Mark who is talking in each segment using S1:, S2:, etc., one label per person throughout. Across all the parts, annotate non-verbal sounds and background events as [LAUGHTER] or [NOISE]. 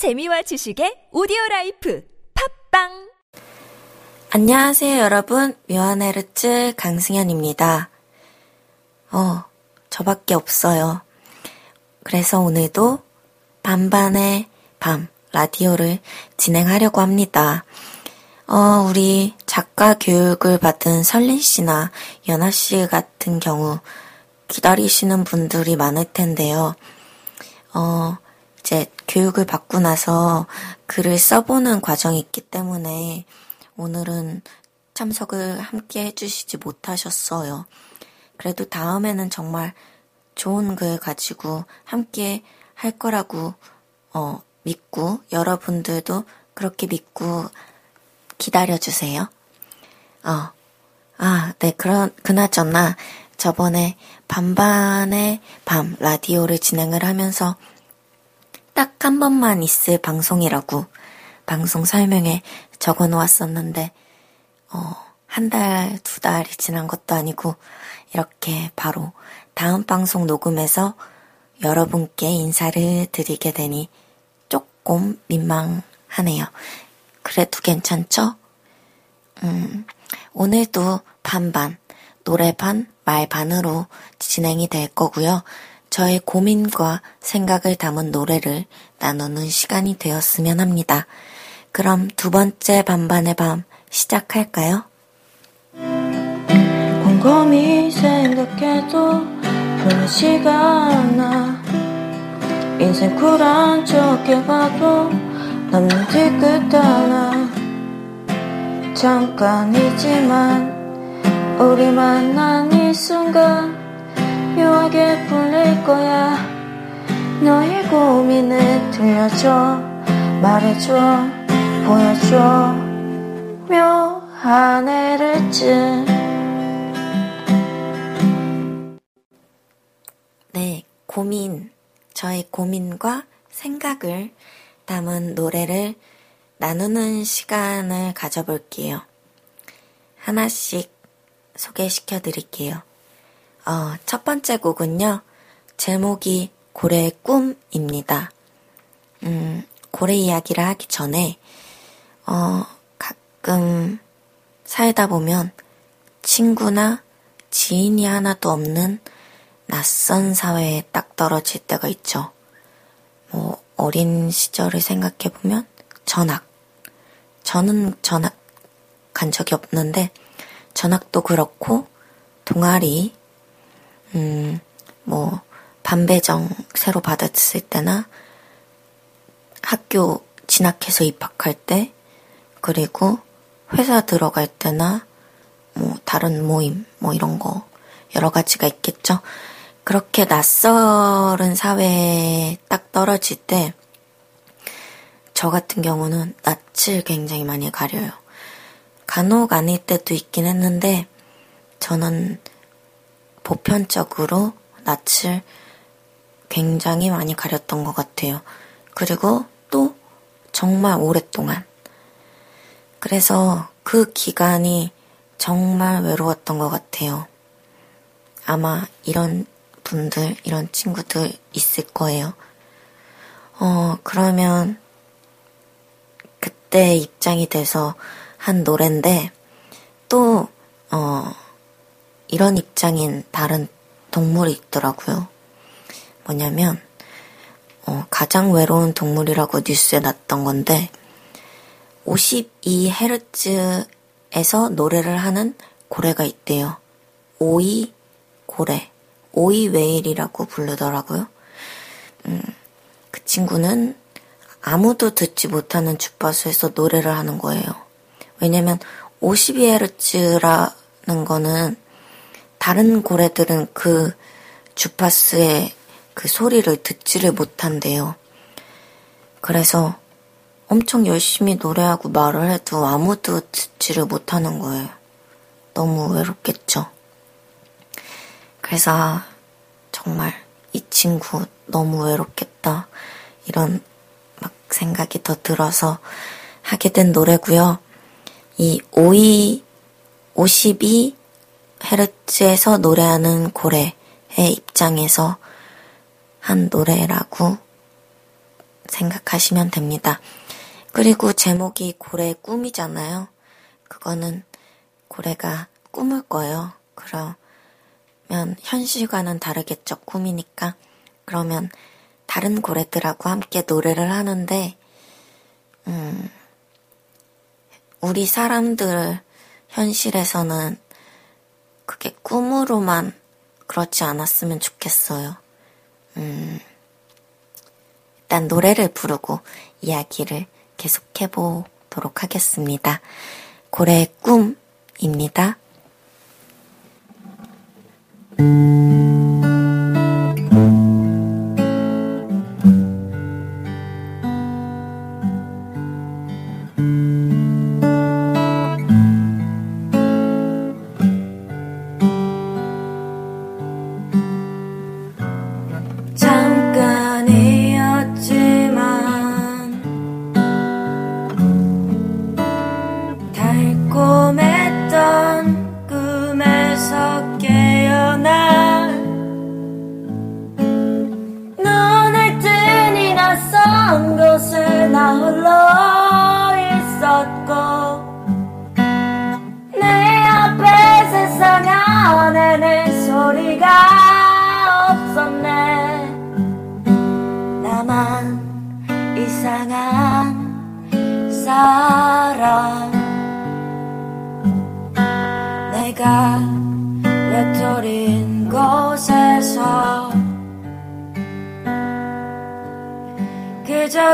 S1: 재미와 지식의 오디오 라이프 팟빵
S2: 안녕하세요, 여러분. 묘한 헤르츠 강승현입니다. 어, 저밖에 없어요. 그래서 오늘도 반반의 밤 라디오를 진행하려고 합니다. 어, 우리 작가 교육을 받은 설린 씨나 연아 씨 같은 경우 기다리시는 분들이 많을 텐데요. 어, 이제 교육을 받고 나서 글을 써보는 과정이 있기 때문에 오늘은 참석을 함께 해주시지 못하셨어요. 그래도 다음에는 정말 좋은 글 가지고 함께 할 거라고, 어, 믿고, 여러분들도 그렇게 믿고 기다려주세요. 어, 아, 네, 그런, 그나저나, 저번에 반반의 밤 라디오를 진행을 하면서 딱 한 번만 있을 방송이라고 방송 설명에 적어 놓았었는데, 어, 한 달, 두 달이 지난 것도 아니고, 이렇게 바로 다음 방송 녹음에서 여러분께 인사를 드리게 되니 조금 민망하네요. 그래도 괜찮죠? 음, 오늘도 반반, 노래 반, 말 반으로 진행이 될 거고요. 저의 고민과 생각을 담은 노래를 나누는 시간이 되었으면 합니다. 그럼 두 번째 반반의 밤 시작할까요?
S3: 곰곰이 생각해도 풀리지가 않아 인생 쿨한 척 해봐도 남는 뒤끝 하나 잠깐이지만 우리 만난 이 순간 묘하게 풀릴 거야. 너의 고민을 들려줘. 말해줘. 보여줘. 묘한 애를 쯤
S2: 네, 고민, 저의 고민과 생각을 담은 노래를 나누는 시간을 가져볼게요. 하나씩 소개시켜 드릴게요. 어, 첫 번째 곡은요, 제목이 고래의 꿈입니다. 음, 고래 이야기를 하기 전에, 어, 가끔 살다 보면 친구나 지인이 하나도 없는 낯선 사회에 딱 떨어질 때가 있죠. 뭐, 어린 시절을 생각해보면 전학. 저는 전학 간 적이 없는데, 전학도 그렇고, 동아리, 음, 뭐, 반배정 새로 받았을 때나, 학교 진학해서 입학할 때, 그리고 회사 들어갈 때나, 뭐, 다른 모임, 뭐 이런 거, 여러 가지가 있겠죠. 그렇게 낯설은 사회에 딱 떨어질 때, 저 같은 경우는 낯을 굉장히 많이 가려요. 간혹 아닐 때도 있긴 했는데, 저는 보편적으로 낯을 굉장히 많이 가렸던 것 같아요. 그리고 또 정말 오랫동안. 그래서 그 기간이 정말 외로웠던 것 같아요. 아마 이런 분들, 이런 친구들 있을 거예요. 어, 그러면 그때 입장이 돼서 한 노래인데 또, 어, 이런 입장인 다른 동물이 있더라고요. 뭐냐면, 어, 가장 외로운 동물이라고 뉴스에 났던 건데, 52헤르츠에서 노래를 하는 고래가 있대요. 오이 고래, 오이 웨일이라고 부르더라고요. 음, 그 친구는 아무도 듣지 못하는 주파수에서 노래를 하는 거예요. 왜냐면 52헤르츠라는 거는 다른 고래들은 그 주파수의 그 소리를 듣지를 못한대요. 그래서 엄청 열심히 노래하고 말을 해도 아무도 듣지를 못하는 거예요. 너무 외롭겠죠. 그래서 정말 이 친구 너무 외롭겠다. 이런 막 생각이 더 들어서 하게 된 노래고요. 이 52, 52 헤르츠에서 노래하는 고래의 입장에서 한 노래라고 생각하시면 됩니다. 그리고 제목이 고래의 꿈이잖아요. 그거는 고래가 꿈을 꿔요. 그러면 현실과는 다르겠죠. 꿈이니까. 그러면 다른 고래들하고 함께 노래를 하는데, 음, 우리 사람들 현실에서는 그게 꿈으로만 그렇지 않았으면 좋겠어요. 음, 일단 노래를 부르고 이야기를 계속해 보도록 하겠습니다. 고래의 꿈입니다.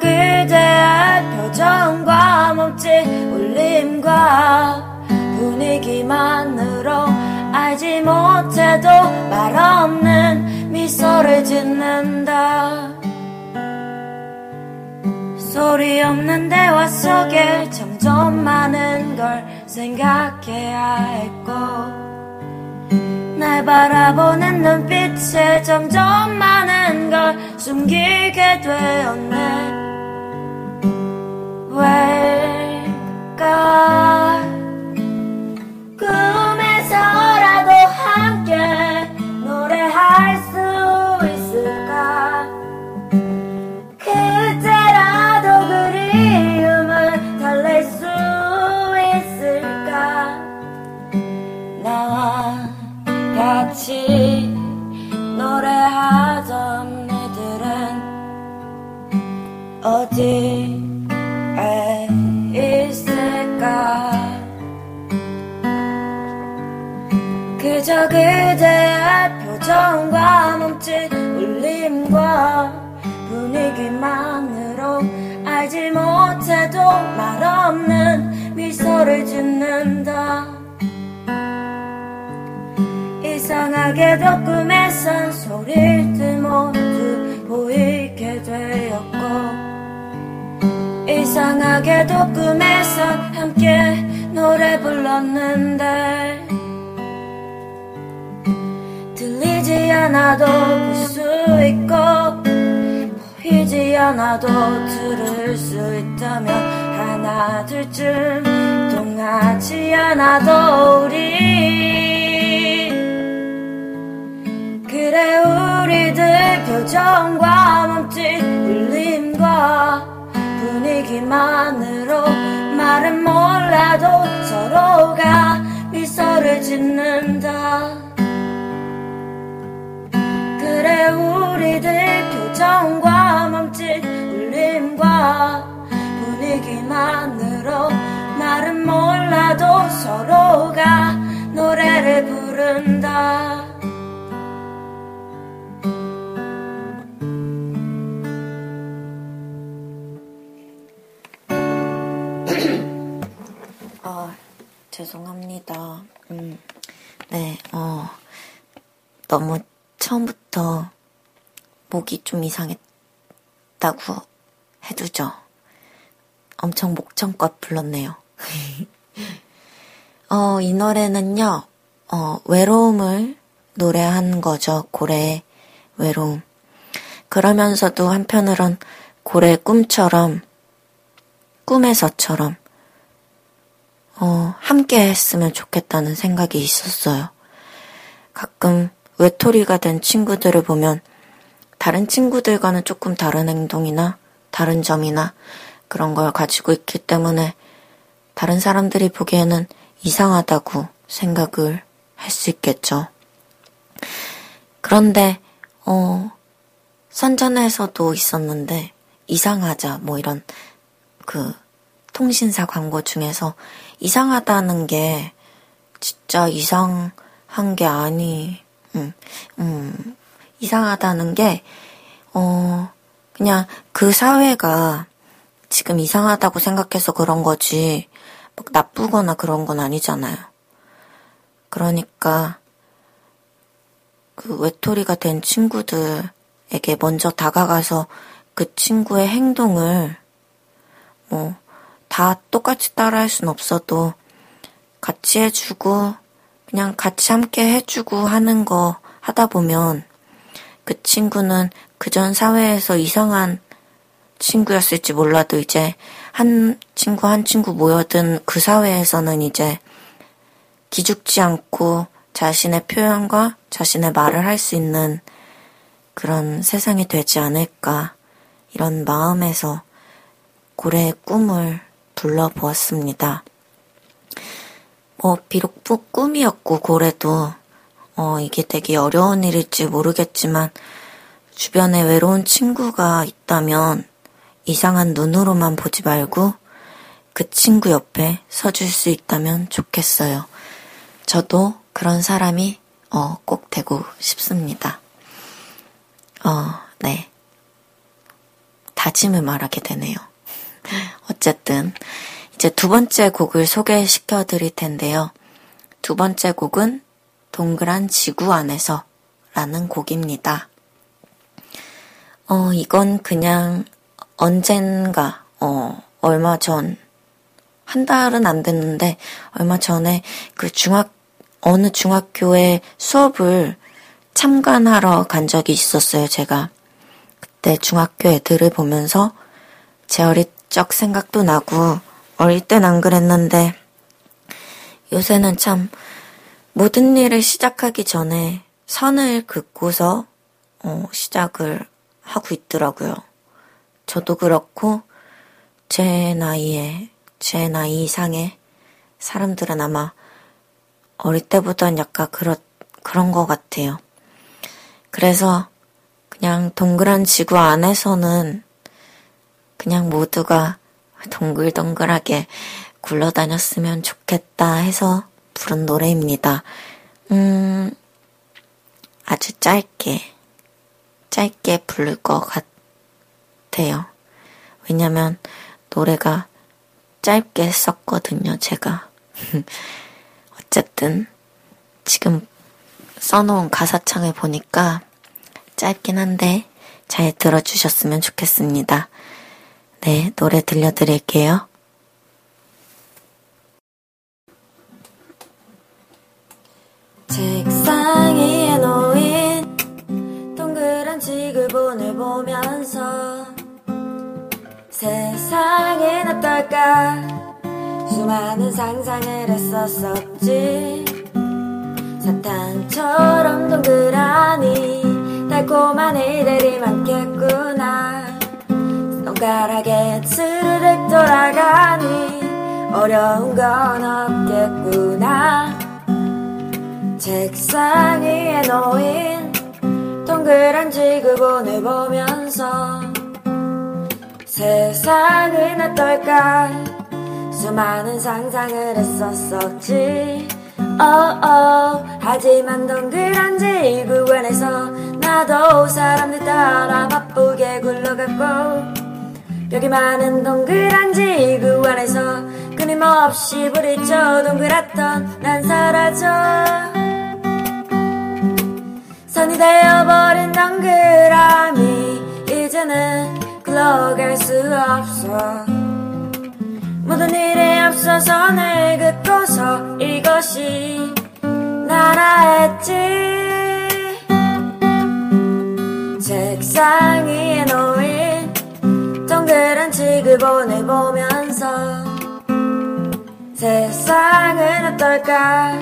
S3: 그대의 표정과 몸짓 울림과 분위기만으로 알지 못해도 말 없는 미소를 짓는다. 소리 없는 대화 속에 점점 많은 걸 생각해야 했고 날 바라보는 눈빛에 점점 많은 걸 숨기게 되었네. 이 상하게도 꿈에선 소리들 모두 보이게 되었고 이상하게도 꿈에선 함께 노래 불렀는데 들리지 않아도 볼 수 있고 보이지 않아도 들을 수 있다면 하나 둘쯤 동하지 않아도 우리 그래 우리들 표정과 몸짓 울림과 분위기만으로 말은 몰라도 서로가 미소를 짓는다. 그래 우리들 표정과 몸짓 울림과 분위기만으로 말은 몰라도 서로가 노래를 부른다
S2: 죄송합니다. 음, 네, 어, 너무 처음부터 목이 좀 이상했다고 해두죠. 엄청 목청껏 불렀네요. [LAUGHS] 어, 이 노래는요, 어, 외로움을 노래한 거죠. 고래의 외로움. 그러면서도 한편으론 고래의 꿈처럼, 꿈에서처럼 어, 함께 했으면 좋겠다는 생각이 있었어요. 가끔 외톨이가 된 친구들을 보면 다른 친구들과는 조금 다른 행동이나 다른 점이나 그런 걸 가지고 있기 때문에 다른 사람들이 보기에는 이상하다고 생각을 할 수 있겠죠. 그런데, 어, 선전에서도 있었는데, 이상하자, 뭐 이런, 그, 통신사 광고 중에서 이상하다는 게 진짜 이상한 게 아니, 음, 음, 이상하다는 게, 어, 그냥 그 사회가 지금 이상하다고 생각해서 그런 거지, 막 나쁘거나 그런 건 아니잖아요. 그러니까, 그 외톨이가 된 친구들에게 먼저 다가가서 그 친구의 행동을 뭐, 다 똑같이 따라 할 순 없어도 같이 해주고, 그냥 같이 함께 해주고 하는 거 하다 보면 그 친구는 그전 사회에서 이상한 친구였을지 몰라도 이제 한 친구 한 친구 모여든 그 사회에서는 이제 기죽지 않고 자신의 표현과 자신의 말을 할 수 있는 그런 세상이 되지 않을까 이런 마음에서 고래의 꿈을 불러보았습니다. 뭐 비록 꿈이었고 고래도 어 이게 되게 어려운 일일지 모르겠지만 주변에 외로운 친구가 있다면 이상한 눈으로만 보지 말고 그 친구 옆에 서줄 수 있다면 좋겠어요. 저도 그런 사람이 어, 꼭 되고 싶습니다. 어, 네. 다짐을 말하게 되네요. 어쨌든 이제 두 번째 곡을 소개시켜 드릴 텐데요. 두 번째 곡은 동그란 지구 안에서 라는 곡입니다. 어, 이건 그냥 언젠가, 어, 얼마 전, 한 달은 안 됐는데, 얼마 전에 그 중학, 어느 중학교에 수업을 참관하러 간 적이 있었어요, 제가. 그때 중학교 애들을 보면서 제 어릴 적 생각도 나고, 어릴 땐 안 그랬는데, 요새는 참 모든 일을 시작하기 전에 선을 긋고서 어, 시작을 하고 있더라고요. 저도 그렇고 제 나이에 제 나이 이상의 사람들은 아마 어릴 때보단 약간 그렇, 그런 것 같아요. 그래서 그냥 동그란 지구 안에서는 그냥 모두가 동글동글하게 굴러다녔으면 좋겠다 해서 부른 노래입니다. 음, 아주 짧게, 짧게 부를 것 같아요. 왜냐면 노래가 짧게 썼거든요, 제가. [LAUGHS] 어쨌든, 지금 써놓은 가사창을 보니까 짧긴 한데 잘 들어주셨으면 좋겠습니다. 네, 노래 들려드릴게요.
S3: 책상 위에 놓인 동그란 지구본을 보면서 세상엔 어떨까 수많은 상상을 했었었지 사탕처럼 동그라니 달콤한 일들이 많겠구나 손가락에 스르륵 돌아가니 어려운 건 없겠구나 책상 위에 놓인 동그란 지구본을 보면서 세상은 어떨까 수많은 상상을 했었었지 oh. 하지만 동그란 지구 안에서 나도 사람들 따라 바쁘게 굴러갔고 여기 많은 동그란 지구 안에서 끊임없이 부딪혀 동그랗던 난 사라져. 선이 되어버린 동그라미 이제는 굴러갈 수 없어. 모든 일에 앞서 선을 긋고서 이것이 나라했지. 책상 위에 놓인 동그란 지구본을 보면서 세상은 어떨까?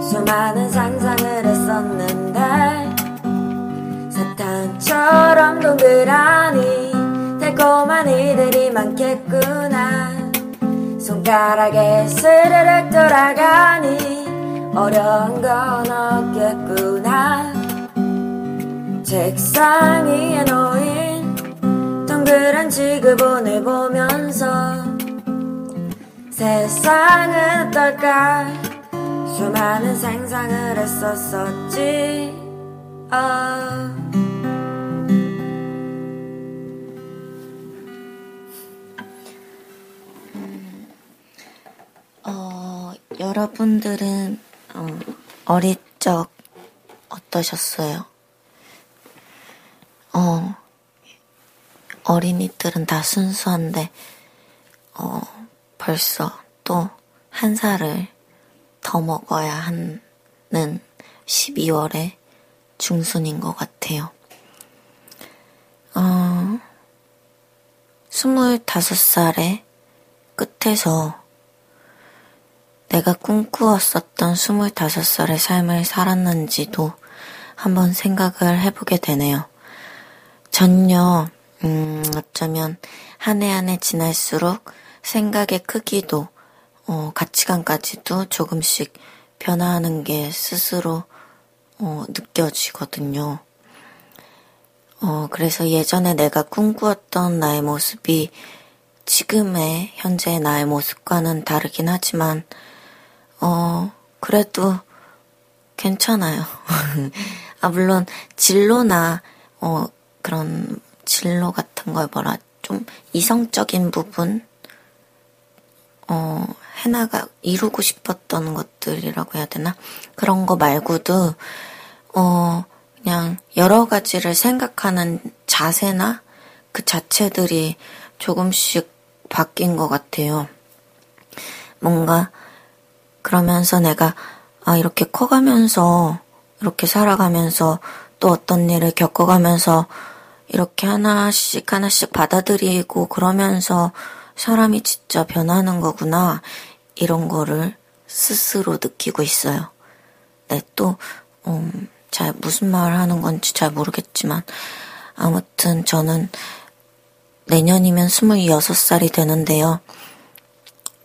S3: 수많은 상상을 했었는데 사탕처럼 동그라니 달콤한 이들이 많겠구나. 손가락에 스르륵 돌아가니 어려운 건 없겠구나. 책상 위에 놓인 동그란 지구본을 보면서 세상은 어떨까 수많은 상상을 했었었지 어.
S2: 어, 여러분들은 어, 어릴 적 어떠셨어요? 어, 어린이들은 다 순수한데, 어, 벌써 또 한 살을 더 먹어야 하는 12월의 중순인 것 같아요. 어, 25살의 끝에서 내가 꿈꾸었었던 25살의 삶을 살았는지도 한번 생각을 해보게 되네요. 전혀, 음, 어쩌면 한 해 한 해 지날수록 생각의 크기도, 어, 가치관까지도 조금씩 변화하는 게 스스로, 어, 느껴지거든요. 어, 그래서 예전에 내가 꿈꾸었던 나의 모습이 지금의 현재의 나의 모습과는 다르긴 하지만, 어, 그래도 괜찮아요. [LAUGHS] 아, 물론 진로나, 어, 그런 진로 같은 걸 뭐라, 좀 이성적인 부분, 어, 해나가, 이루고 싶었던 것들이라고 해야 되나? 그런 거 말고도, 어, 그냥 여러 가지를 생각하는 자세나 그 자체들이 조금씩 바뀐 것 같아요. 뭔가, 그러면서 내가, 아, 이렇게 커가면서, 이렇게 살아가면서, 또 어떤 일을 겪어가면서, 이렇게 하나씩 하나씩 받아들이고, 그러면서 사람이 진짜 변하는 거구나. 이런 거를 스스로 느끼고 있어요. 네, 또, 음, 잘, 무슨 말을 하는 건지 잘 모르겠지만, 아무튼 저는 내년이면 26살이 되는데요.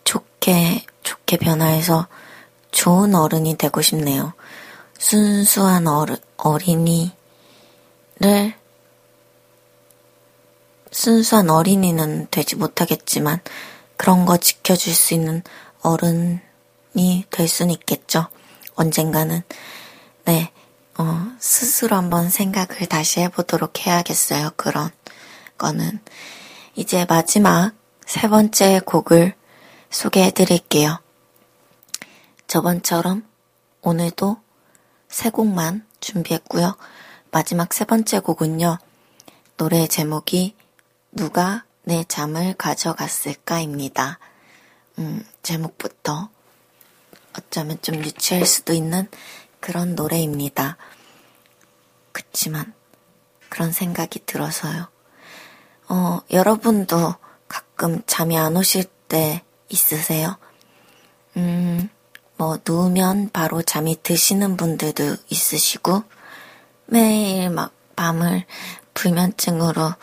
S2: 좋게, 좋게 변화해서 좋은 어른이 되고 싶네요. 순수한 어른, 어린이를, 순수한 어린이는 되지 못하겠지만, 그런 거 지켜줄 수 있는 어른이 될 수는 있겠죠. 언젠가는. 네, 어, 스스로 한번 생각을 다시 해보도록 해야겠어요. 그런 거는. 이제 마지막 세 번째 곡을 소개해 드릴게요. 저번처럼 오늘도 세 곡만 준비했고요. 마지막 세 번째 곡은요. 노래 제목이 누가 내 잠을 가져갔을까입니다. 음, 제목부터 어쩌면 좀 유치할 수도 있는 그런 노래입니다. 그치만 그런 생각이 들어서요. 어, 여러분도 가끔 잠이 안 오실 때 있으세요? 음, 뭐, 누우면 바로 잠이 드시는 분들도 있으시고, 매일 막 밤을 불면증으로,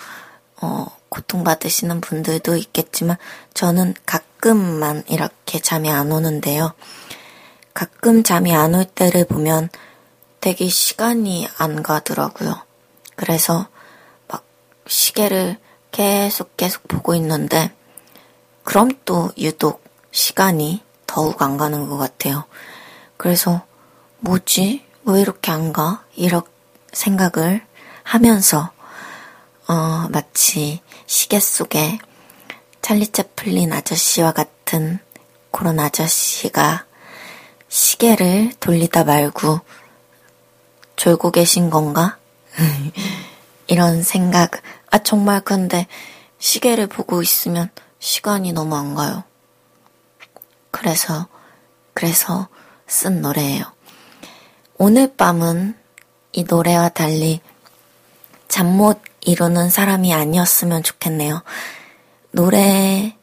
S2: 어, 고통받으시는 분들도 있겠지만, 저는 가끔만 이렇게 잠이 안 오는데요. 가끔 잠이 안 올 때를 보면 되게 시간이 안 가더라고요. 그래서 막 시계를 계속 계속 보고 있는데, 그럼 또 유독 시간이 더욱 안 가는 것 같아요. 그래서 뭐지? 왜 이렇게 안 가? 이렇게 생각을 하면서 어, 마치 시계 속에 찰리 채플린 아저씨와 같은 그런 아저씨가 시계를 돌리다 말고 졸고 계신 건가? [LAUGHS] 이런 생각. 아, 정말 근데 시계를 보고 있으면 시간이 너무 안 가요. 그래서, 그래서 쓴 노래예요. 오늘 밤은 이 노래와 달리 잠 못 이루는 사람이 아니었으면 좋겠네요. 노래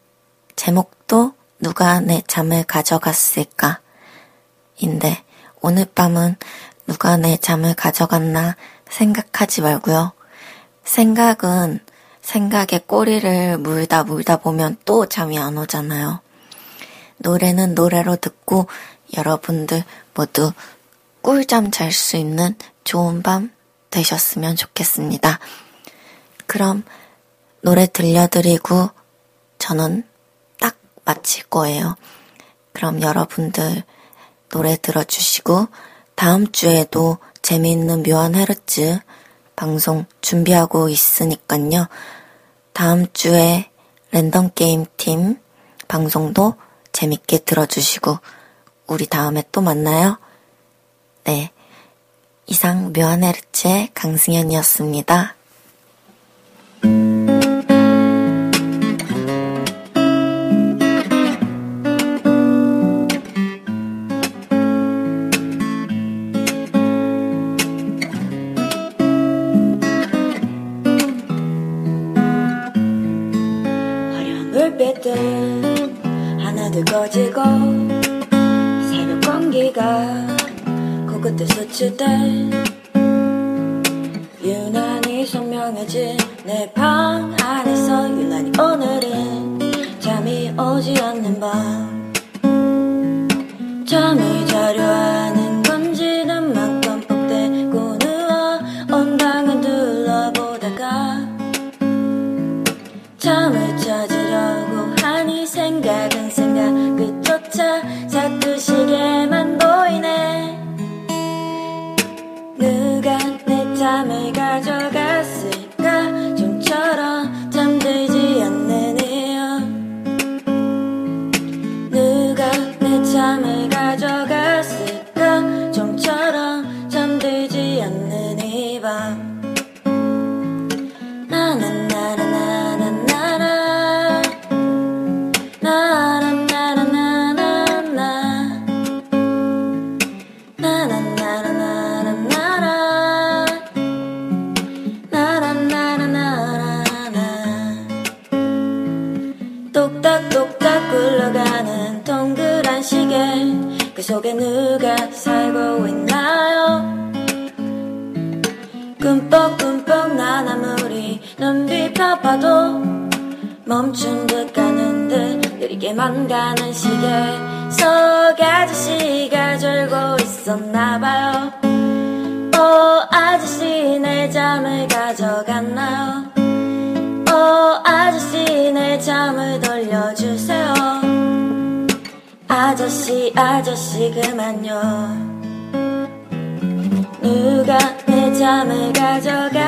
S2: 제목도 누가 내 잠을 가져갔을까? 인데, 오늘 밤은 누가 내 잠을 가져갔나 생각하지 말고요. 생각은 생각에 꼬리를 물다 물다 보면 또 잠이 안 오잖아요. 노래는 노래로 듣고 여러분들 모두 꿀잠 잘 수 있는 좋은 밤 되셨으면 좋겠습니다. 그럼 노래 들려드리고 저는 딱 마칠 거예요. 그럼 여러분들 노래 들어주시고 다음 주에도 재미있는 묘한 헤르츠 방송 준비하고 있으니깐요. 다음 주에 랜덤 게임 팀 방송도 재밌게 들어주시고 우리 다음에 또 만나요. 네. 이상 묘한 헤르츠의 강승현이었습니다.
S3: 期待。 가는 시계 속 아저씨가 졸고 있었나봐요. 오 아저씨 내 잠을 가져갔나요? 오 아저씨 내 잠을 돌려주세요. 아저씨 아저씨 그만요. 누가 내 잠을 가져갔